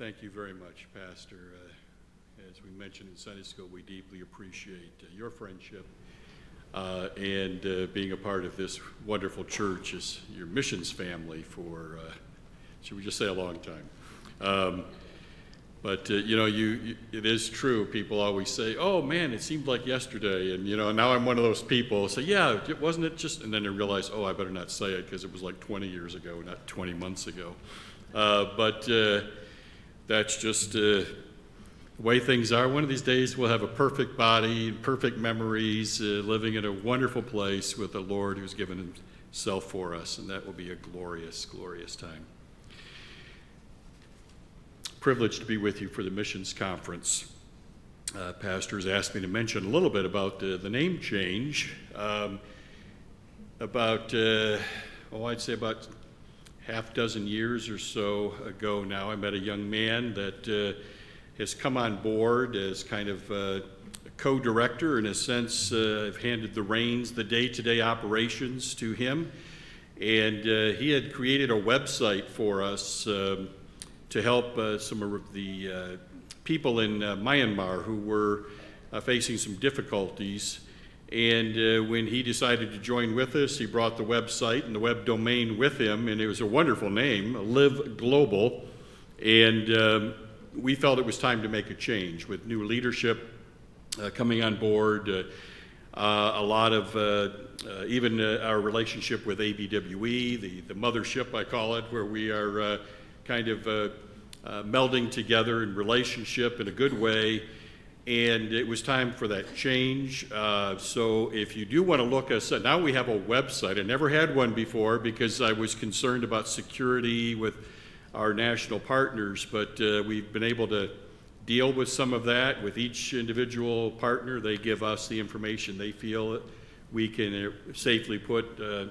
thank you very much, Pastor. Uh, as we mentioned in Sunday school, we deeply appreciate uh, your friendship uh, and uh, being a part of this wonderful church as your missions family for, uh, should we just say, a long time. Um, but uh, you know, you, you, it is true. People always say, "Oh man, it seemed like yesterday," and you know, now I'm one of those people. Say, "Yeah, wasn't it just?" And then I realize, "Oh, I better not say it because it was like 20 years ago, not 20 months ago." But that's just uh, the way things are. One of these days, we'll have a perfect body, perfect memories, uh, living in a wonderful place with the Lord who's given Himself for us, and that will be a glorious, glorious time privileged to be with you for the missions conference. Uh, pastors asked me to mention a little bit about uh, the name change. Um, about, uh, oh, I'd say about half dozen years or so ago now, I met a young man that uh, has come on board as kind of uh, a co director. In a sense, uh, I've handed the reins, the day to day operations to him. And he had created a website for us. Um, to help uh, some of the uh, people in uh, Myanmar who were facing some difficulties. And when he decided to join with us, he brought the website and the web domain with him, and it was a wonderful name, Live Global. And um, we felt it was time to make a change with new leadership uh, coming on board, uh, uh, a lot of even our relationship with ABWE, the, the mothership, I call it, where we are kind of uh, uh, melding together in relationship in a good way. And it was time for that change. Uh, so if you do want to look us up, now we have a website. I never had one before because I was concerned about security with our national partners, but uh, we've been able to deal with some of that with each individual partner. They give us the information they feel we can uh, safely put uh,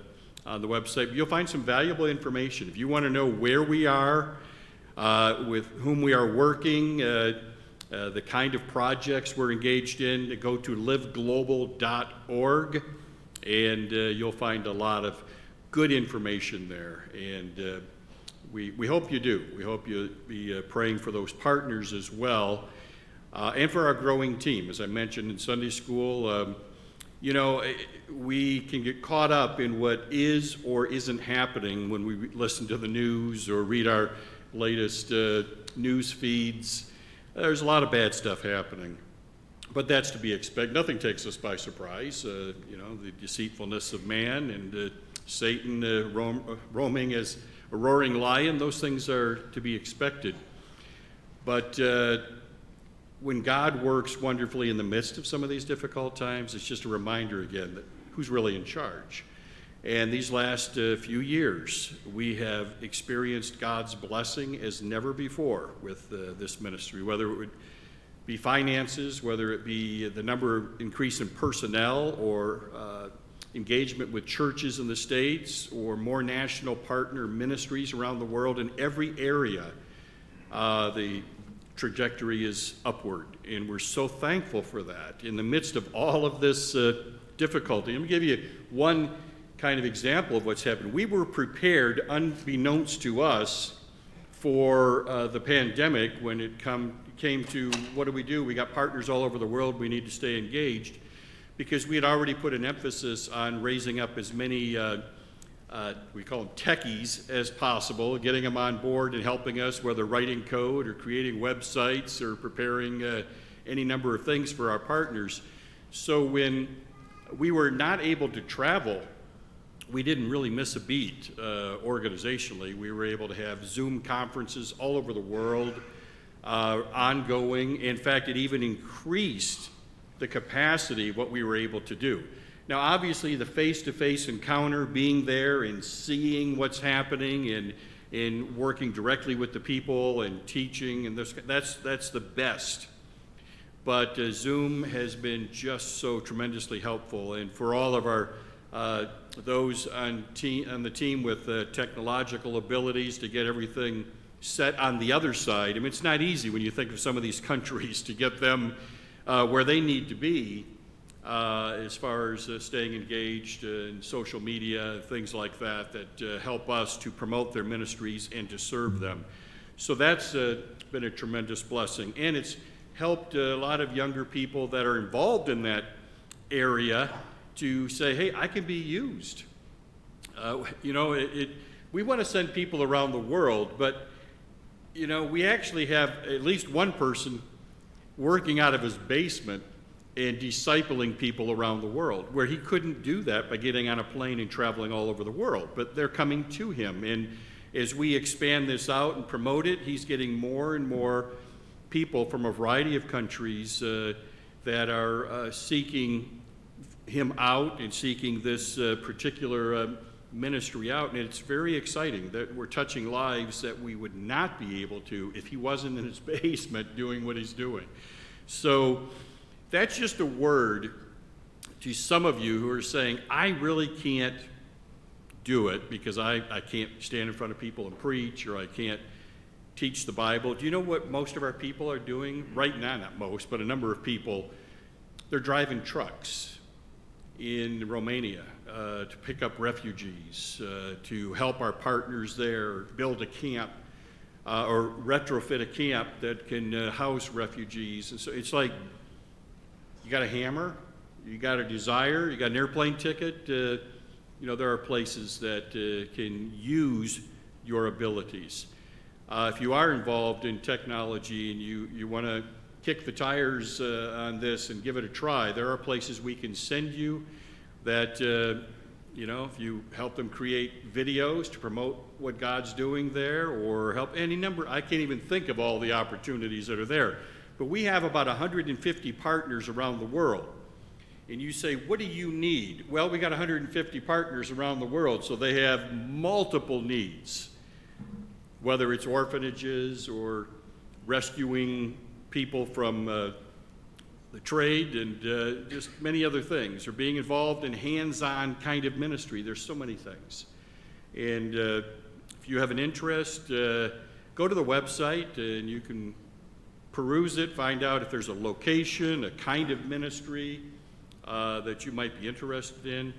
on the website. You'll find some valuable information. If you want to know where we are, uh, with whom we are working, uh, uh, the kind of projects we're engaged in, go to liveglobal.org and uh, you'll find a lot of good information there. And uh, we, we hope you do. We hope you'll be uh, praying for those partners as well. and for our growing team. As I mentioned in Sunday school, um, you know, eh, we can get caught up in what is or isn't happening when we listen to the news or read our latest uh, news feeds. There's a lot of bad stuff happening. But that's to be expected. Nothing takes us by surprise. Uh, you know, the deceitfulness of man and uh, Satan uh, roam, uh, roaming as a roaring lion, those things are to be expected. But uh, when God works wonderfully in the midst of some of these difficult times, it's just a reminder again that who's really in charge. And these last uh, few years, we have experienced God's blessing as never before with uh, this ministry, whether it would be finances, whether it be the number of increase in personnel or uh, engagement with churches in the states or more national partner ministries around the world in every area. Uh, the trajectory is upward, and we're so thankful for that. In the midst of all of this uh, difficulty, let me give you one kind of example of what's happened. We were prepared, unbeknownst to us, for uh, the pandemic when it come, came to what do we do? We got partners all over the world, we need to stay engaged, because we had already put an emphasis on raising up as many. Uh, uh, we call them techies as possible, getting them on board and helping us, whether writing code or creating websites or preparing uh, any number of things for our partners. So when we were not able to travel, we didn't really miss a beat uh, organizationally. We were able to have Zoom conferences all over the world, uh, ongoing. In fact, it even increased the capacity of what we were able to do. Now, obviously, the face to face encounter, being there and seeing what's happening and, and working directly with the people and teaching, and this, that's, that's the best. But uh, Zoom has been just so tremendously helpful. And for all of our uh, those on, team, on the team with uh, technological abilities to get everything set on the other side. I mean, it's not easy when you think of some of these countries to get them uh, where they need to be uh, as far as uh, staying engaged in social media, things like that, that help us to promote their ministries and to serve them. So that's been a tremendous blessing. And it's helped a lot of younger people that are involved in that area to say, hey, I can be used. Uh, you know, it, it, we want to send people around the world, but, you know, we actually have at least one person working out of his basement and discipling people around the world, where he couldn't do that by getting on a plane and traveling all over the world. But they're coming to him. And as we expand this out and promote it, he's getting more and more people from a variety of countries uh, that are uh, seeking him out and seeking this uh, particular uh, ministry out. And it's very exciting that we're touching lives that we would not be able to if he wasn't in his basement doing what he's doing. So that's just a word to some of you who are saying, I really can't do it because I, I can't stand in front of people and preach or I can't teach the Bible. Do you know what most of our people are doing right now? Not most, but a number of people. They're driving trucks in Romania uh, to pick up refugees, uh, to help our partners there build a camp uh, or retrofit a camp that can uh, house refugees. And so it's like you got a hammer, you got a desire, you got an airplane ticket. Uh, you know, there are places that uh, can use your abilities. If you are involved in technology and you, you want to kick the tires uh, on this and give it a try, there are places we can send you that, uh, you know, if you help them create videos to promote what God's doing there or help any number, I can't even think of all the opportunities that are there. But we have about 150 partners around the world. And you say, what do you need? Well, we got 150 partners around the world, so they have multiple needs, whether it's orphanages or rescuing people from uh, the trade and uh, just many other things, or being involved in hands on kind of ministry. There's so many things. And uh, if you have an interest, uh, go to the website and you can peruse it, find out if there's a location, a kind of ministry uh, that you might be interested in.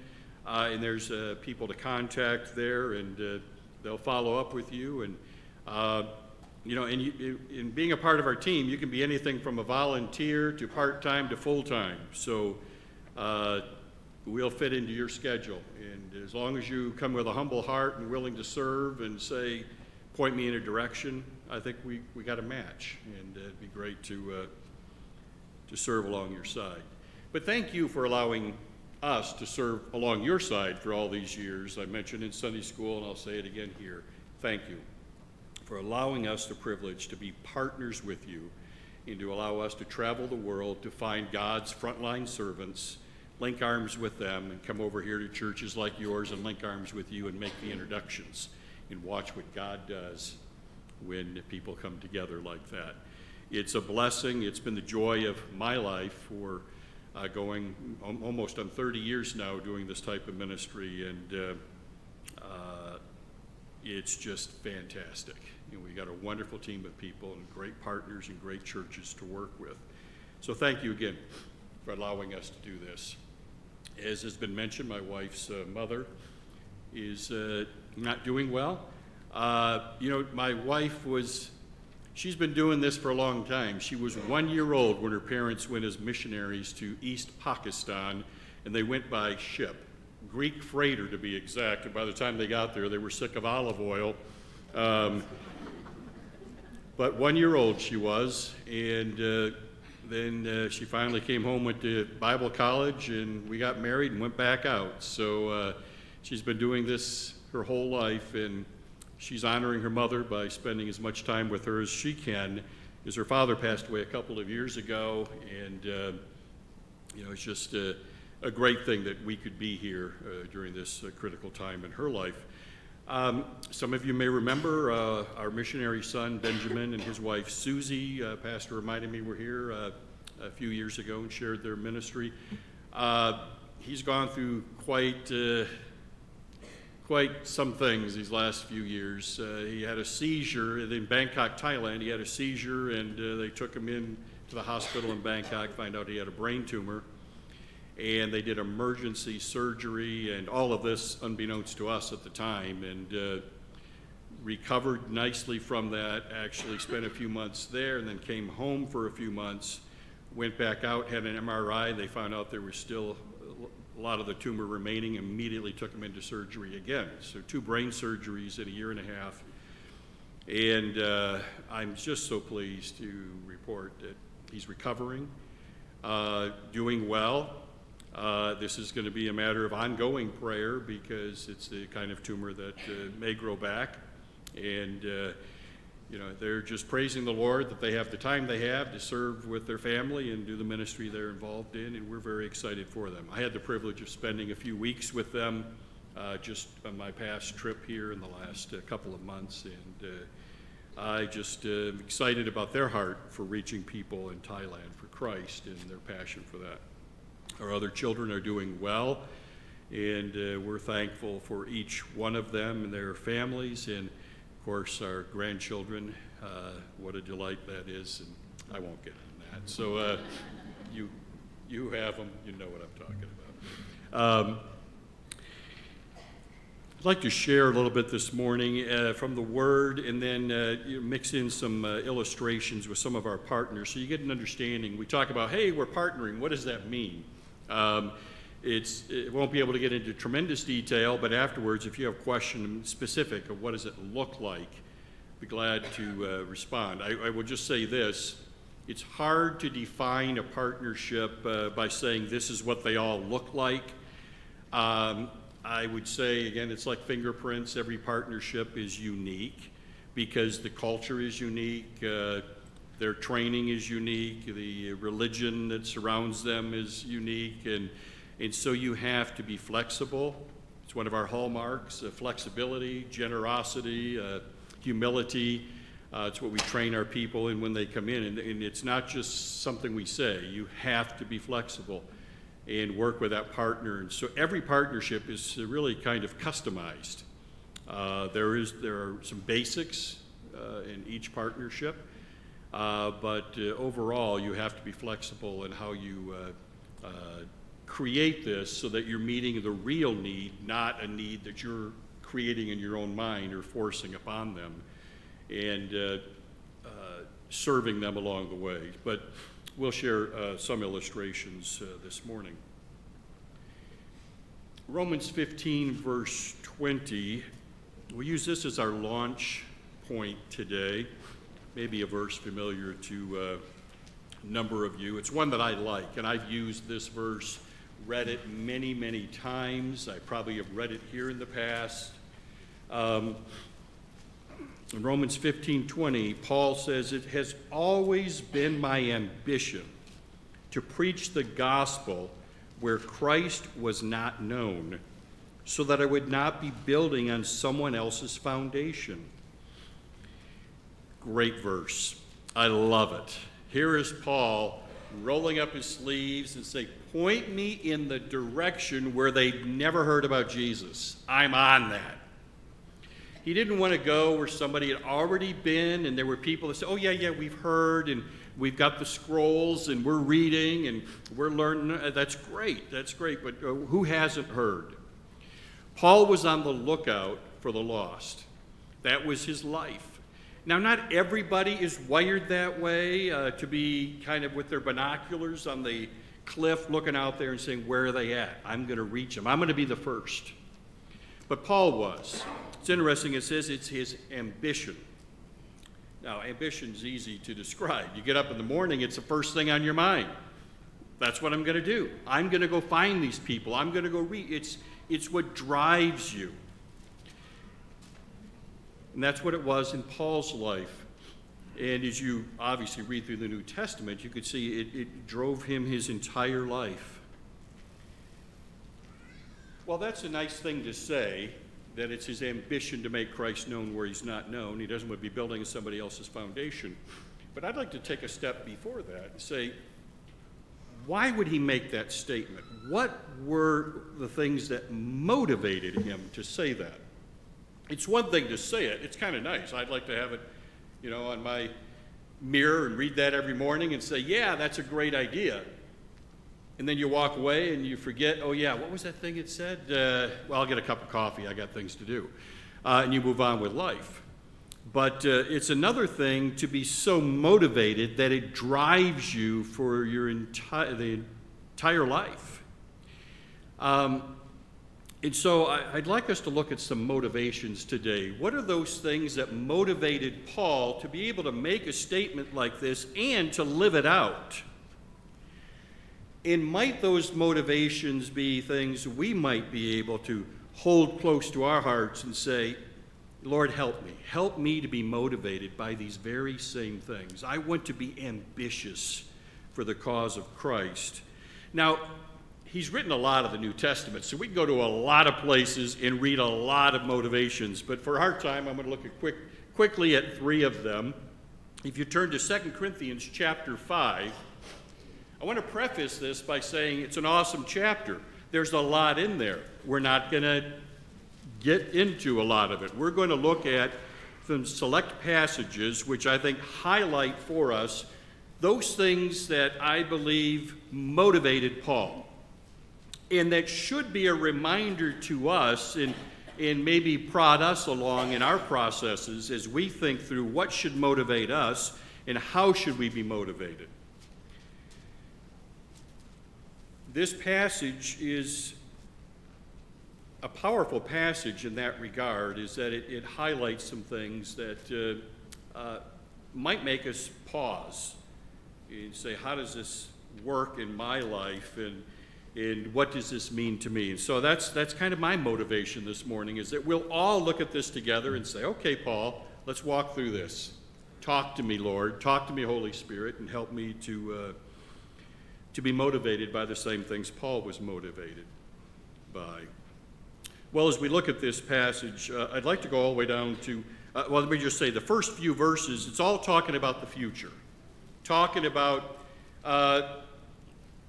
Uh, and there's people to contact there, and they'll follow up with you. And you know, you, in being a part of our team, you can be anything from a volunteer to part time to full time. So uh, we'll fit into your schedule. And as long as you come with a humble heart and willing to serve and say, point me in a direction, I think we, we got a match, and it'd be great to, uh, to serve along your side. But thank you for allowing us to serve along your side for all these years. I mentioned in Sunday school, and I'll say it again here. Thank you for allowing us the privilege to be partners with you and to allow us to travel the world to find God's frontline servants, link arms with them, and come over here to churches like yours and link arms with you and make the introductions and watch what God does when people come together like that. It's a blessing. It's been the joy of my life for uh, going almost on 30 years now doing this type of ministry, and uh, uh, it's just fantastic. You know, we got a wonderful team of people and great partners and great churches to work with. So thank you again for allowing us to do this. As has been mentioned, my wife's uh, mother is uh, not doing well. Uh, you know, my wife was, she's been doing this for a long time. She was one year old when her parents went as missionaries to East Pakistan, and they went by ship, Greek freighter to be exact. And by the time they got there, they were sick of olive oil. Um, but one year old she was, and uh, then uh, she finally came home, went to Bible college, and we got married and went back out. So uh, she's been doing this her whole life, and she's honoring her mother by spending as much time with her as she can. As her father passed away a couple of years ago, and uh, you know, it's just a, a, great thing that we could be here uh, during this uh, critical time in her life. Um, some of you may remember uh, our missionary son Benjamin and his wife Susie. Uh, Pastor reminded me we're here uh, a few years ago and shared their ministry. he's gone through quite quite some things these last few years. Uh, he had a seizure in Bangkok, Thailand. He had a seizure, and uh, they took him in to the hospital in Bangkok, find out he had a brain tumor. And they did emergency surgery and all of this unbeknownst to us at the time. And uh, recovered nicely from that, actually spent a few months there, and then came home for a few months, went back out, had an MRI. They found out there was still a lot of the tumor remaining, immediately took him into surgery again. So, two brain surgeries in a year and a half. And uh, I'm just so pleased to report that he's recovering, uh, doing well. Uh, this is going to be a matter of ongoing prayer because it's the kind of tumor that uh, may grow back. And, uh, you know, they're just praising the Lord that they have the time they have to serve with their family and do the ministry they're involved in, and we're very excited for them. I had the privilege of spending a few weeks with them uh, just on my past trip here in the last uh, couple of months, and uh, I just uh, excited about their heart for reaching people in Thailand for Christ and their passion for that. Our other children are doing well, and uh, we're thankful for each one of them and their families, and of course, our grandchildren. Uh, what a delight that is, and I won't get into that. So uh, you, you have them, you know what I'm talking about. Um, I'd like to share a little bit this morning uh, from the Word and then uh, mix in some uh, illustrations with some of our partners so you get an understanding. We talk about, hey, we're partnering. What does that mean? Um, it's, it won't be able to get into tremendous detail, but afterwards, if you have a question specific of what does it look like, be glad to uh, respond. I, I will just say this. It's hard to define a partnership uh, by saying this is what they all look like. Um, I would say, again, it's like fingerprints. Every partnership is unique because the culture is unique, uh, their training is unique, the religion that surrounds them is unique, and, and so you have to be flexible. It's one of our hallmarks uh, flexibility, generosity, uh, humility. Uh, it's what we train our people in when they come in, and, and it's not just something we say. You have to be flexible and work with that partner. And so every partnership is really kind of customized. Uh, there is there are some basics uh, in each partnership, uh, but uh, overall, you have to be flexible in how you uh, uh, create this so that you're meeting the real need, not a need that you're creating in your own mind or forcing upon them, and serving them along the way. But we'll share some illustrations this morning. Romans 15, verse 20. We'll use this as our launch point today maybe a verse familiar to uh, a number of you. It's one that I like, and I've used this verse, read it many, many times. I probably have read it here in the past. Um, in Romans 15 20, Paul says, It has always been my ambition to preach the gospel where Christ was not known, so that I would not be building on someone else's foundation. Great verse. I love it. Here is Paul rolling up his sleeves and say, Point me in the direction where they've never heard about Jesus. I'm on that. He didn't want to go where somebody had already been and there were people that said, Oh, yeah, yeah, we've heard and we've got the scrolls and we're reading and we're learning. Uh, that's great. That's great. But uh, who hasn't heard? Paul was on the lookout for the lost. That was his life. Now, not everybody is wired that way uh, to be kind of with their binoculars on the cliff looking out there and saying, Where are they at? I'm going to reach them. I'm going to be the first. But Paul was. It's interesting, it says it's his ambition. Now, ambition is easy to describe. You get up in the morning, it's the first thing on your mind. That's what I'm going to do. I'm going to go find these people. I'm going to go read. It's, it's what drives you. And that's what it was in Paul's life. And as you obviously read through the New Testament, you could see it, it drove him his entire life. Well, that's a nice thing to say, that it's his ambition to make Christ known where he's not known. He doesn't want to be building somebody else's foundation. But I'd like to take a step before that and say, why would he make that statement? What were the things that motivated him to say that? It's one thing to say it. It's kind of nice. I'd like to have it, you know, on my mirror and read that every morning and say, yeah, that's a great idea. And then you walk away and you forget, oh, yeah, what was that thing it said? Uh, well, I'll get a cup of coffee. I got things to do. Uh, and you move on with life. But uh, it's another thing to be so motivated that it drives you for your entire the entire life. Um, and so I, would like us to look at some motivations today. What are those things that motivated Paul to be able to make a statement like this and to live it out? And might those motivations be things we might be able to hold close to our hearts and say, Lord, help me. Help me to be motivated by these very same things. I want to be ambitious for the cause of Christ. Now, he's written a lot of the New Testament, so we can go to a lot of places and read a lot of motivations. But for our time, I'm going to look at quick, quickly at three of them. If you turn to 2 Corinthians chapter 5, I want to preface this by saying it's an awesome chapter. There's a lot in there. We're not going to get into a lot of it. We're going to look at some select passages which I think highlight for us those things that I believe motivated Paul. And that should be a reminder to us and, and maybe prod us along in our processes as we think through what should motivate us and how should we be motivated. This passage is a powerful passage in that regard, is that it, it highlights some things that uh, uh, might make us pause and say, how does this work in my life? And, and what does this mean to me? So that's, that's kind of my motivation this morning is that we'll all look at this together and say, okay, Paul, let's walk through this. Talk to me, Lord. Talk to me, Holy Spirit, and help me to. Uh, to be motivated by the same things Paul was motivated by. Well, as we look at this passage, uh, I'd like to go all the way down to, uh, well, let me just say the first few verses, it's all talking about the future. Talking about, uh,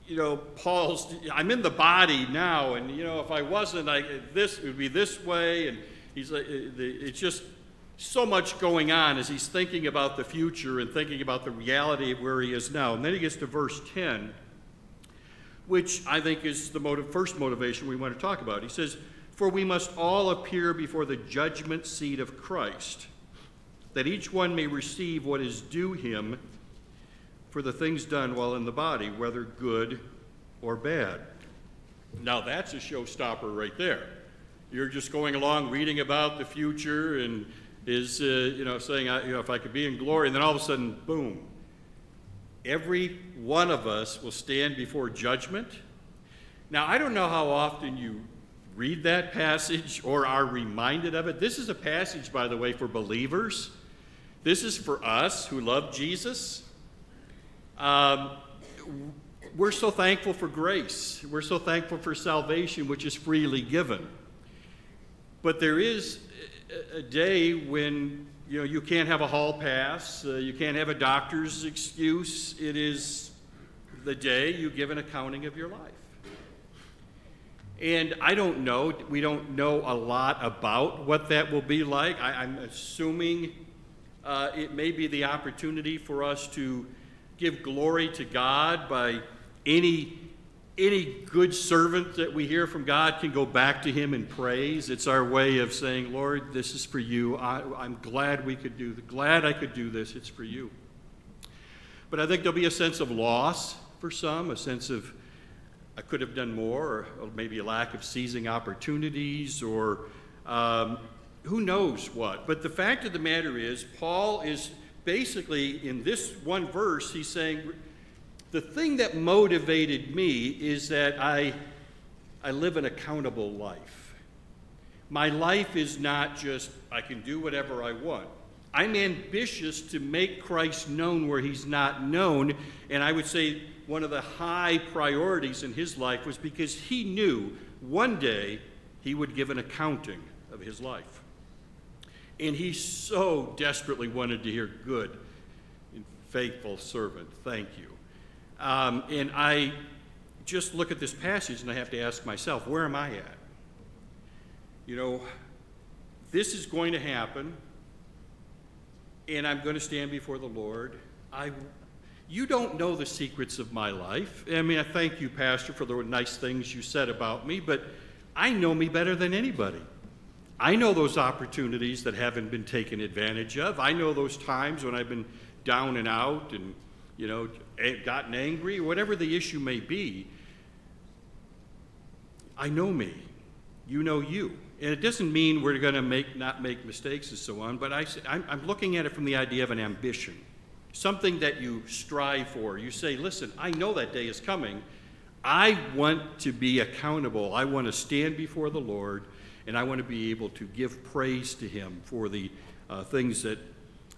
you know, Paul's, I'm in the body now, and, you know, if I wasn't, I, this it would be this way. And he's uh, it's just so much going on as he's thinking about the future and thinking about the reality of where he is now. And then he gets to verse 10 which I think is the motive, first motivation we want to talk about. He says, For we must all appear before the judgment seat of Christ, that each one may receive what is due him for the things done while in the body, whether good or bad. Now that's a showstopper right there. You're just going along reading about the future and is, uh, you know, saying, I, you know, if I could be in glory, and then all of a sudden, boom, every one of us will stand before judgment. Now, I don't know how often you read that passage or are reminded of it. This is a passage, by the way, for believers. This is for us who love Jesus. Um, we're so thankful for grace. We're so thankful for salvation, which is freely given. But there is a day when you know, you can't have a hall pass, uh, you can't have a doctor's excuse. It is the day you give an accounting of your life. And I don't know, we don't know a lot about what that will be like. I, am assuming uh, it may be the opportunity for us to give glory to God by any any good servant that we hear from God can go back to Him in praise. It's our way of saying, Lord, this is for you. I, am glad we could do, glad I could do this. It's for you. But I think there'll be a sense of loss for some, a sense of I could have done more, or maybe a lack of seizing opportunities, or um, who knows what. But the fact of the matter is, Paul is basically in this one verse, he's saying the thing that motivated me is that I, I live an accountable life. My life is not just, I can do whatever I want. I'm ambitious to make Christ known where he's not known. And I would say one of the high priorities in his life was because he knew one day he would give an accounting of his life. And he so desperately wanted to hear, Good and faithful servant, thank you. Um, and I just look at this passage and I have to ask myself, where am I at? You know, this is going to happen, and I'm going to stand before the Lord. I, you don't know the secrets of my life. I mean, I thank you, Pastor, for the nice things you said about me, but I know me better than anybody. I know those opportunities that haven't been taken advantage of. I know those times when I've been down and out and, you know, gotten angry, whatever the issue may be. I know me. You know you. And it doesn't mean we're going to make not make mistakes and so on, but I, I'm, I'm looking at it from the idea of an ambition, something that you strive for. You say, listen, I know that day is coming. I want to be accountable. I want to stand before the Lord and I want to be able to give praise to Him for the uh, things that,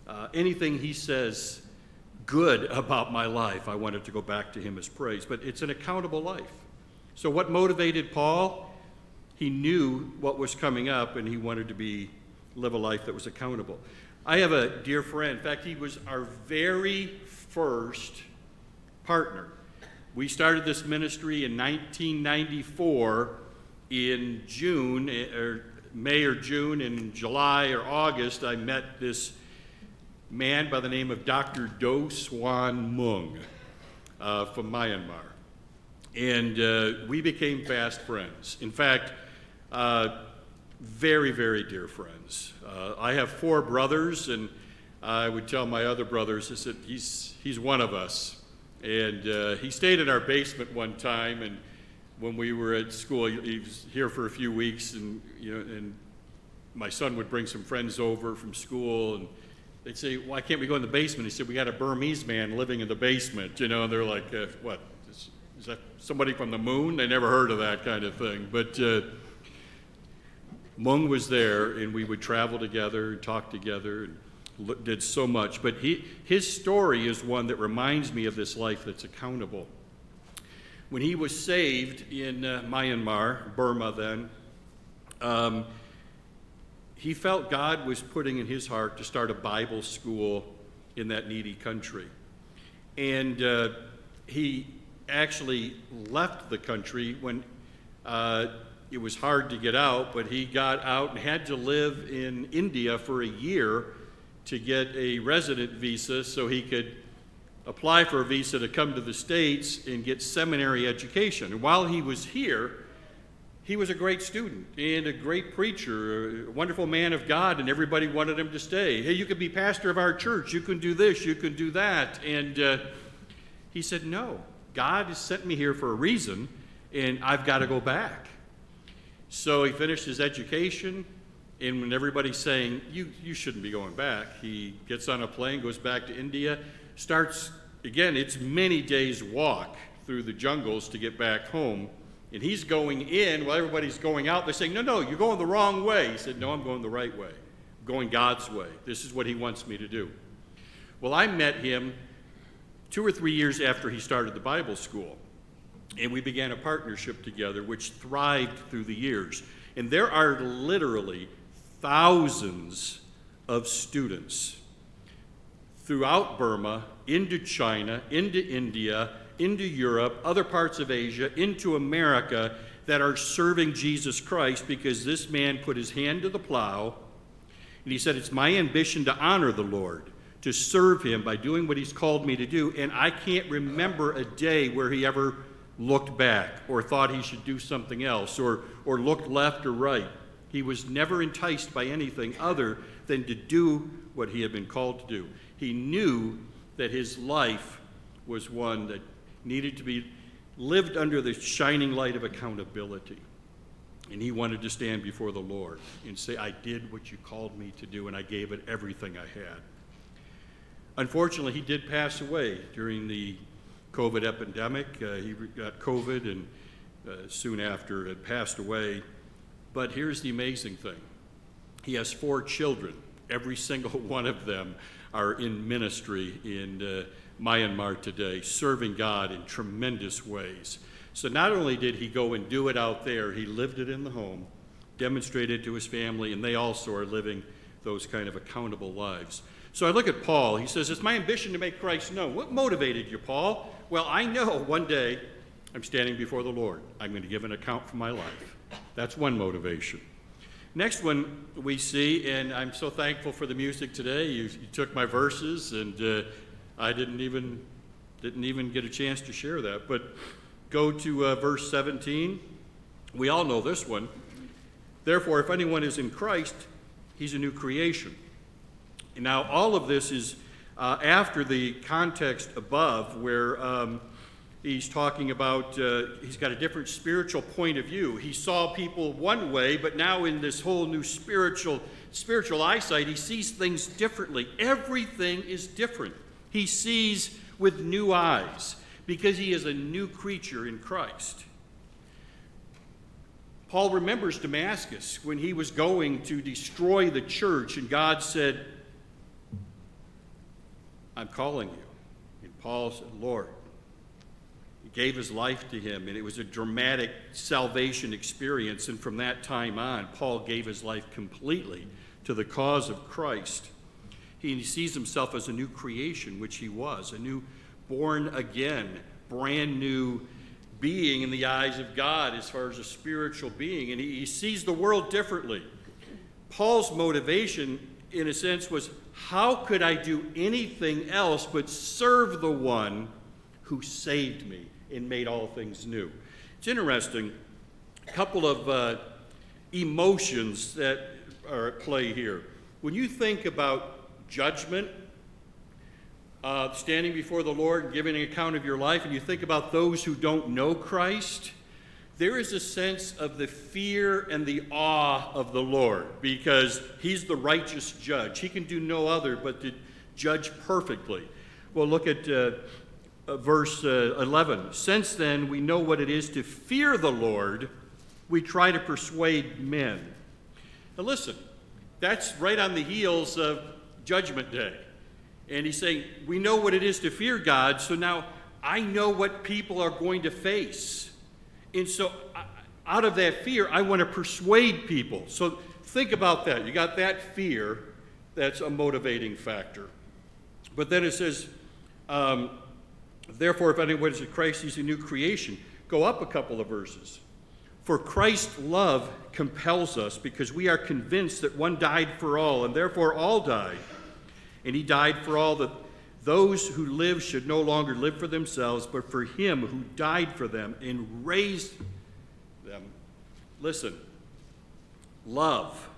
uh, anything He says good about my life, I want it to go back to Him as praise. But it's an accountable life. So, what motivated Paul? He knew what was coming up and he wanted to be live a life that was accountable. I have a dear friend. In fact, he was our very first partner. We started this ministry in 1994 in June, eh, or May or June, in July or August, I met this man by the name of Dr. Do Swan Mung uh, from Myanmar. And uh, we became fast friends. In fact, uh, very, very dear friends. Uh, I have four brothers, and I would tell my other brothers, I said, he's, he's one of us. And uh, he stayed in our basement one time, and when we were at school, he was here for a few weeks, and you know, and my son would bring some friends over from school, and they'd say, "Why can't we go in the basement?" He said, "We got a Burmese man living in the basement," you know. And they're like, uh, "What? Is, is, that somebody from the moon?" They never heard of that kind of thing. But uh, Mung was there, and we would travel together and talk together, and did so much. But he, his story is one that reminds me of this life that's accountable when he was saved in uh, Myanmar, Burma then, um, he felt God was putting in his heart to start a Bible school in that needy country. And uh, he actually left the country when uh, it was hard to get out, but he got out and had to live in India for a year to get a resident visa so he could apply for a visa to come to the States and get seminary education. And while he was here, he was a great student and a great preacher, a wonderful man of God, and everybody wanted him to stay. Hey, you could be pastor of our church. You can do this. You can do that. And uh, he said, No, God has sent me here for a reason, and I've got to go back. So he finished his education, and when everybody's saying, you, you shouldn't be going back, he gets on a plane, goes back to India, starts, again, it's many days' walk through the jungles to get back home. And he's going in while everybody's going out. They're saying, No, no, you're going the wrong way. He said, No, I'm going the right way. I'm going God's way. This is what he wants me to do. Well, I met him two or three years after he started the Bible school. And we began a partnership together, which thrived through the years. And there are literally thousands of students throughout Burma, into China, into India, into Europe, other parts of Asia, into America that are serving Jesus Christ because this man put his hand to the plow and he said, It's my ambition to honor the Lord, to serve him by doing what he's called me to do. And I can't remember a day where he ever looked back or thought he should do something else or, or looked left or right. He was never enticed by anything other than to do what he had been called to do. He knew that his life was one that needed to be lived under the shining light of accountability. And he wanted to stand before the Lord and say, I did what you called me to do, and I gave it everything I had. Unfortunately, he did pass away during the COVID epidemic. Uh, he got COVID and uh, soon after had passed away. But here's the amazing thing he has four children, every single one of them are in ministry in uh, Myanmar today, serving God in tremendous ways. So not only did he go and do it out there, he lived it in the home, demonstrated to his family, and they also are living those kind of accountable lives. So I look at Paul. He says, It's my ambition to make Christ known. What motivated you, Paul? Well, I know one day I'm standing before the Lord. I'm going to give an account for my life. That's one motivation. Next one we see, and I'm so thankful for the music today. You, you took my verses, and uh, I didn't even didn't even get a chance to share that. But go to uh, verse 17. We all know this one. Therefore, if anyone is in Christ, he's a new creation. And now, all of this is uh, after the context above, where um, he's talking about uh, he's got a different spiritual point of view. He saw people one way, but now in this whole new spiritual spiritual eyesight, he sees things differently. Everything is different. He sees with new eyes because he is a new creature in Christ. Paul remembers Damascus when he was going to destroy the church, and God said, I'm calling you. And Paul said, Lord, gave his life to him, and it was a dramatic salvation experience. And from that time on, Paul gave his life completely to the cause of Christ. He sees himself as a new creation, which he was, a new born again, brand new being in the eyes of God as far as a spiritual being. And he, he sees the world differently. Paul's motivation, in a sense, was how could I do anything else but serve the one who saved me and made all things new? It's interesting, a couple of uh, emotions that are at play here. When you think about judgment, uh, standing before the Lord and giving an account of your life, and you think about those who don't know Christ, there is a sense of the fear and the awe of the Lord because He's the righteous judge. He can do no other but to judge perfectly. Well, look at uh, uh, verse uh, 11. Since then, we know what it is to fear the Lord, we try to persuade men. Now, listen, that's right on the heels of Judgment Day. And he's saying, We know what it is to fear God, so now I know what people are going to face. And so, out of that fear, I want to persuade people. So, think about that. You got that fear, that's a motivating factor. But then it says, um, Therefore, if anyone is in Christ, he's a new creation. Go up a couple of verses. For Christ's love compels us because we are convinced that one died for all, and therefore all died. And he died for all that those who live should no longer live for themselves, but for him who died for them and raised them. Listen, love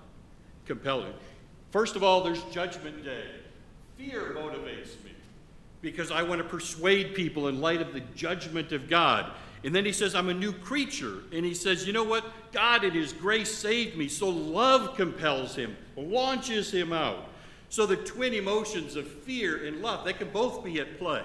compelling. First of all, there's Judgment Day. Fear motivates me because I want to persuade people in light of the judgment of God. And then he says, I'm a new creature. And he says, You know what? God, in his grace, saved me. So love compels him, launches him out. So the twin emotions of fear and love, they can both be at play.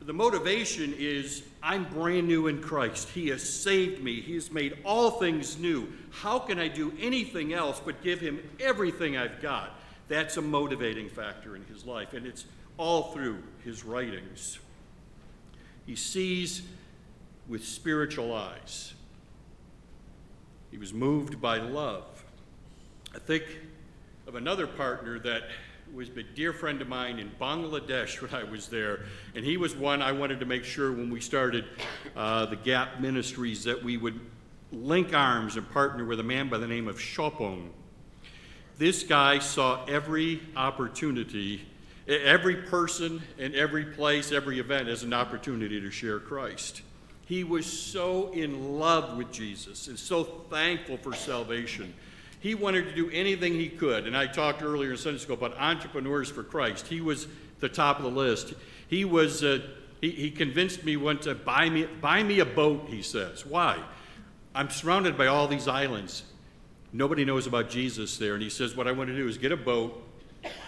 The motivation is I'm brand new in Christ. He has saved me. He has made all things new. How can I do anything else but give him everything I've got? That's a motivating factor in his life, and it's all through his writings. He sees with spiritual eyes. He was moved by love. I think of another partner that was a dear friend of mine in Bangladesh when I was there, and he was one I wanted to make sure when we started uh, the Gap Ministries that we would link arms and partner with a man by the name of Chopin. This guy saw every opportunity, every person, and every place, every event is an opportunity to share Christ. He was so in love with Jesus and so thankful for salvation. He wanted to do anything he could. And I talked earlier in Sunday school about entrepreneurs for Christ. He was the top of the list. He was. Uh, he, he convinced me once to buy me buy me a boat. He says, "Why? I'm surrounded by all these islands. Nobody knows about Jesus there." And he says, "What I want to do is get a boat,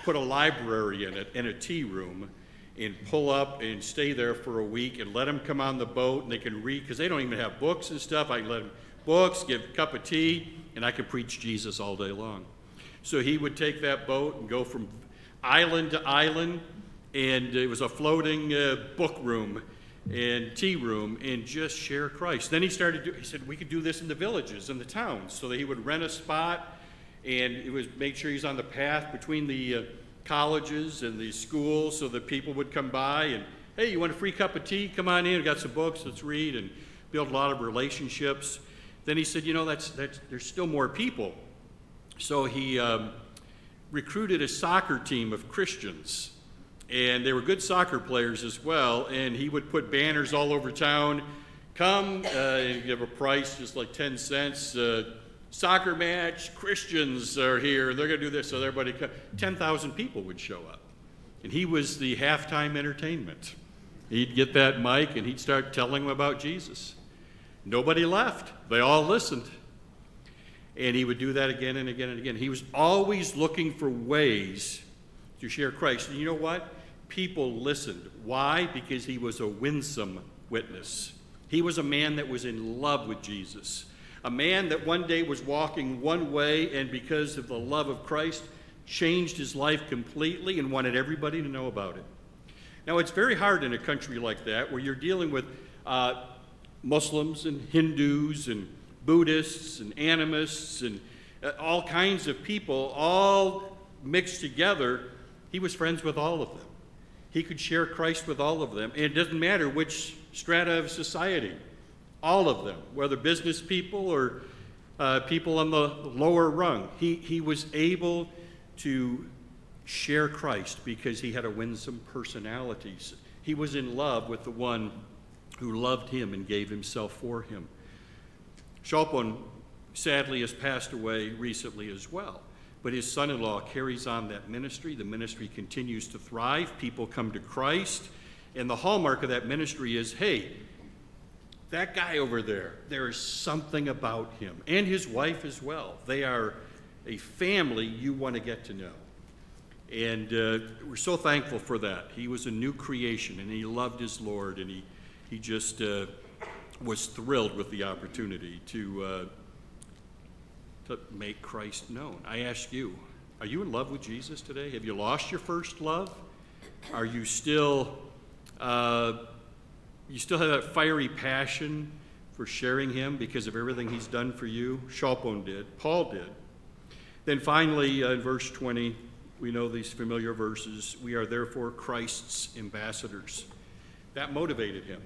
put a library in it, and a tea room." and pull up and stay there for a week and let them come on the boat and they can read because they don't even have books and stuff. I let them books, give a cup of tea, and I could preach Jesus all day long. So he would take that boat and go from island to island, and it was a floating uh, book room and tea room and just share Christ. Then he started, he said, we could do this in the villages, in the towns. So that he would rent a spot and it was make sure he's on the path between the uh, colleges and the schools so that people would come by and, hey, you want a free cup of tea? Come on in, we got some books, let's read, and build a lot of relationships. Then he said, you know, that's, that's, there's still more people. So he um, recruited a soccer team of Christians. And they were good soccer players as well. And he would put banners all over town come, uh, give a price just like 10 cents. Uh, soccer match, Christians are here, they're going to do this, so everybody, 10,000 people would show up. And he was the halftime entertainment. He'd get that mic and he'd start telling them about Jesus. Nobody left, they all listened. And he would do that again and again and again. He was always looking for ways to share Christ. And you know what? People listened. Why? Because he was a winsome witness. He was a man that was in love with Jesus. A man that one day was walking one way and because of the love of Christ changed his life completely and wanted everybody to know about it. Now, it's very hard in a country like that where you're dealing with uh, Muslims and Hindus and Buddhists and animists and uh, all kinds of people all mixed together. He was friends with all of them. He could share Christ with all of them. And it doesn't matter which strata of society, all of them, whether business people or uh, people on the lower rung. He, he was able to share Christ because he had a winsome personality. He was in love with the one who loved him and gave himself for him. Schaupon sadly has passed away recently as well. But his son in law carries on that ministry. The ministry continues to thrive. People come to Christ. And the hallmark of that ministry is hey, that guy over there, there is something about him, and his wife as well. They are a family you want to get to know. And uh, we're so thankful for that. He was a new creation and he loved his Lord and he, he just uh, was thrilled with the opportunity to, uh, to make Christ known. I ask you, are you in love with Jesus today? Have you lost your first love? Are you still, uh, you still have that fiery passion for sharing him because of everything he's done for you? Schaupon did, Paul did. Then finally, uh, in verse 20, we know these familiar verses. We are therefore Christ's ambassadors. That motivated him.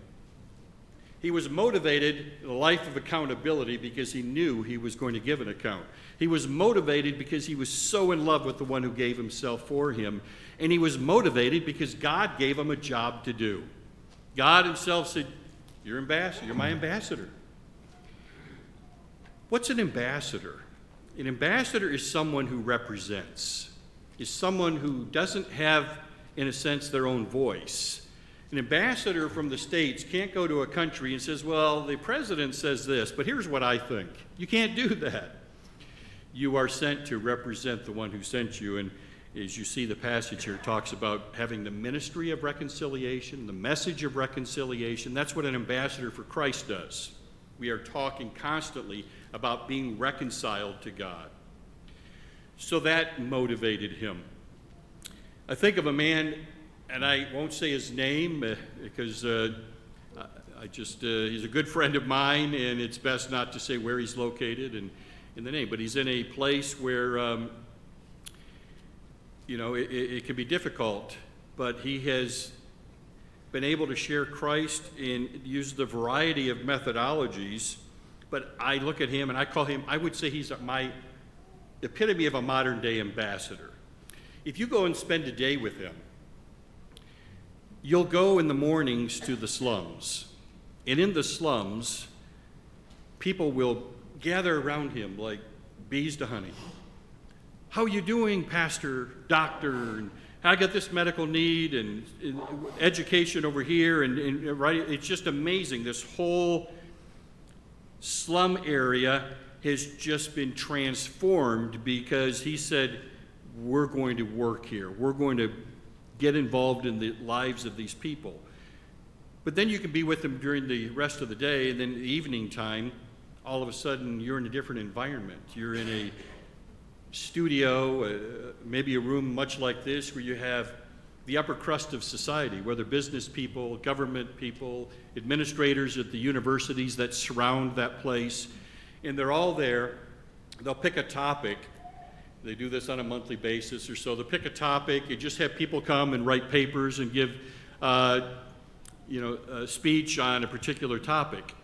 He was motivated in a life of accountability because he knew he was going to give an account. He was motivated because he was so in love with the one who gave himself for him. And he was motivated because God gave him a job to do. God himself said, You're ambassador, you're my ambassador. What's an ambassador? An ambassador is someone who represents, is someone who doesn't have, in a sense, their own voice. An ambassador from the States can't go to a country and says, Well, the president says this, but here's what I think. You can't do that. You are sent to represent the one who sent you. And as you see, the passage here talks about having the ministry of reconciliation, the message of reconciliation. That's what an ambassador for Christ does. We are talking constantly about being reconciled to God. So that motivated him. I think of a man, and I won't say his name uh, because uh, I just, uh, he's a good friend of mine, and it's best not to say where he's located and in the name, but he's in a place where, um, you know, it, it can be difficult, but he has been able to share Christ and use the variety of methodologies but I look at him and I call him, I would say he's my epitome of a modern day ambassador. If you go and spend a day with him, you'll go in the mornings to the slums. And in the slums, people will gather around him like bees to honey. How are you doing, pastor, doctor? And I got this medical need and, and education over here, and, and right, it's just amazing. This whole slum area has just been transformed because he said, We're going to work here. We're going to get involved in the lives of these people. But then you can be with them during the rest of the day, and then the evening time, all of a sudden you're in a different environment. You're in a studio, uh, maybe a room much like this, where you have the upper crust of society, whether business people, government people, administrators at the universities that surround that place, and they're all there. They'll pick a topic. They do this on a monthly basis or so. They'll pick a topic. You just have people come and write papers and give, uh, you know, a speech on a particular topic.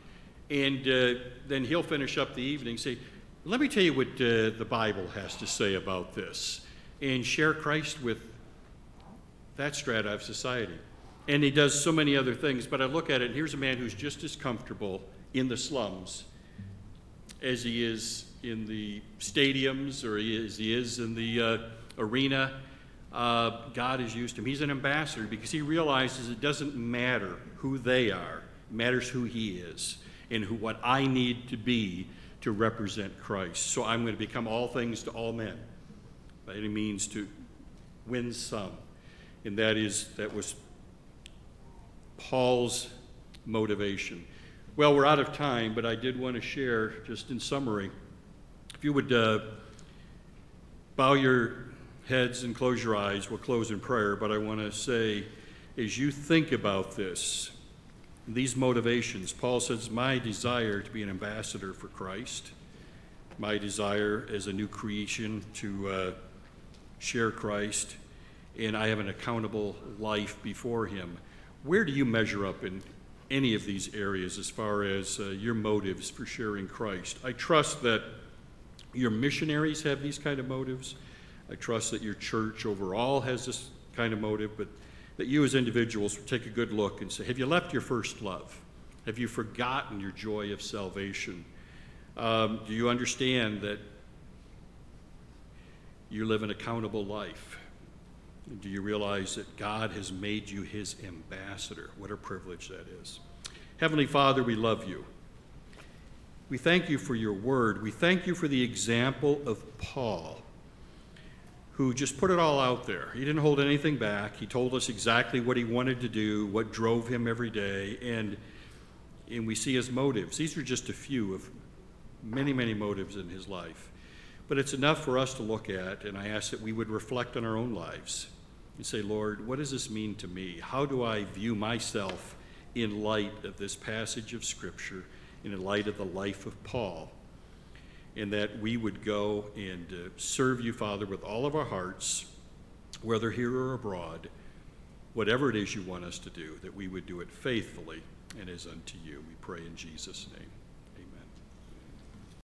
And uh, then he'll finish up the evening, say, let me tell you what uh, the Bible has to say about this, and share Christ with that strata of society. And he does so many other things, but I look at it, and here's a man who's just as comfortable in the slums as he is in the stadiums or he is, he is in the uh, arena, uh, God has used him. He's an ambassador because he realizes it doesn't matter who they are, it matters who he is and who, what I need to be to represent Christ. So I'm going to become all things to all men by any means to win some. And that is, that was Paul's motivation. Well, we're out of time, but I did want to share, just in summary, if you would uh, bow your heads and close your eyes, we'll close in prayer. But I want to say, as you think about this, these motivations, Paul says, My desire to be an ambassador for Christ, my desire as a new creation to uh, share Christ, and I have an accountable life before Him. Where do you measure up in any of these areas as far as uh, your motives for sharing Christ. I trust that your missionaries have these kind of motives. I trust that your church overall has this kind of motive, but that you as individuals take a good look and say, Have you left your first love? Have you forgotten your joy of salvation? Um, do you understand that you live an accountable life? Do you realize that God has made you his ambassador? What a privilege that is. Heavenly Father, we love you. We thank you for your word. We thank you for the example of Paul, who just put it all out there. He didn't hold anything back. He told us exactly what he wanted to do, what drove him every day, and, and we see his motives. These are just a few of many, many motives in his life. But it's enough for us to look at, and I ask that we would reflect on our own lives and say, Lord, what does this mean to me? How do I view myself in light of this passage of Scripture, in light of the life of Paul? And that we would go and uh, serve you, Father, with all of our hearts, whether here or abroad, whatever it is you want us to do, that we would do it faithfully and as unto you. We pray in Jesus' name.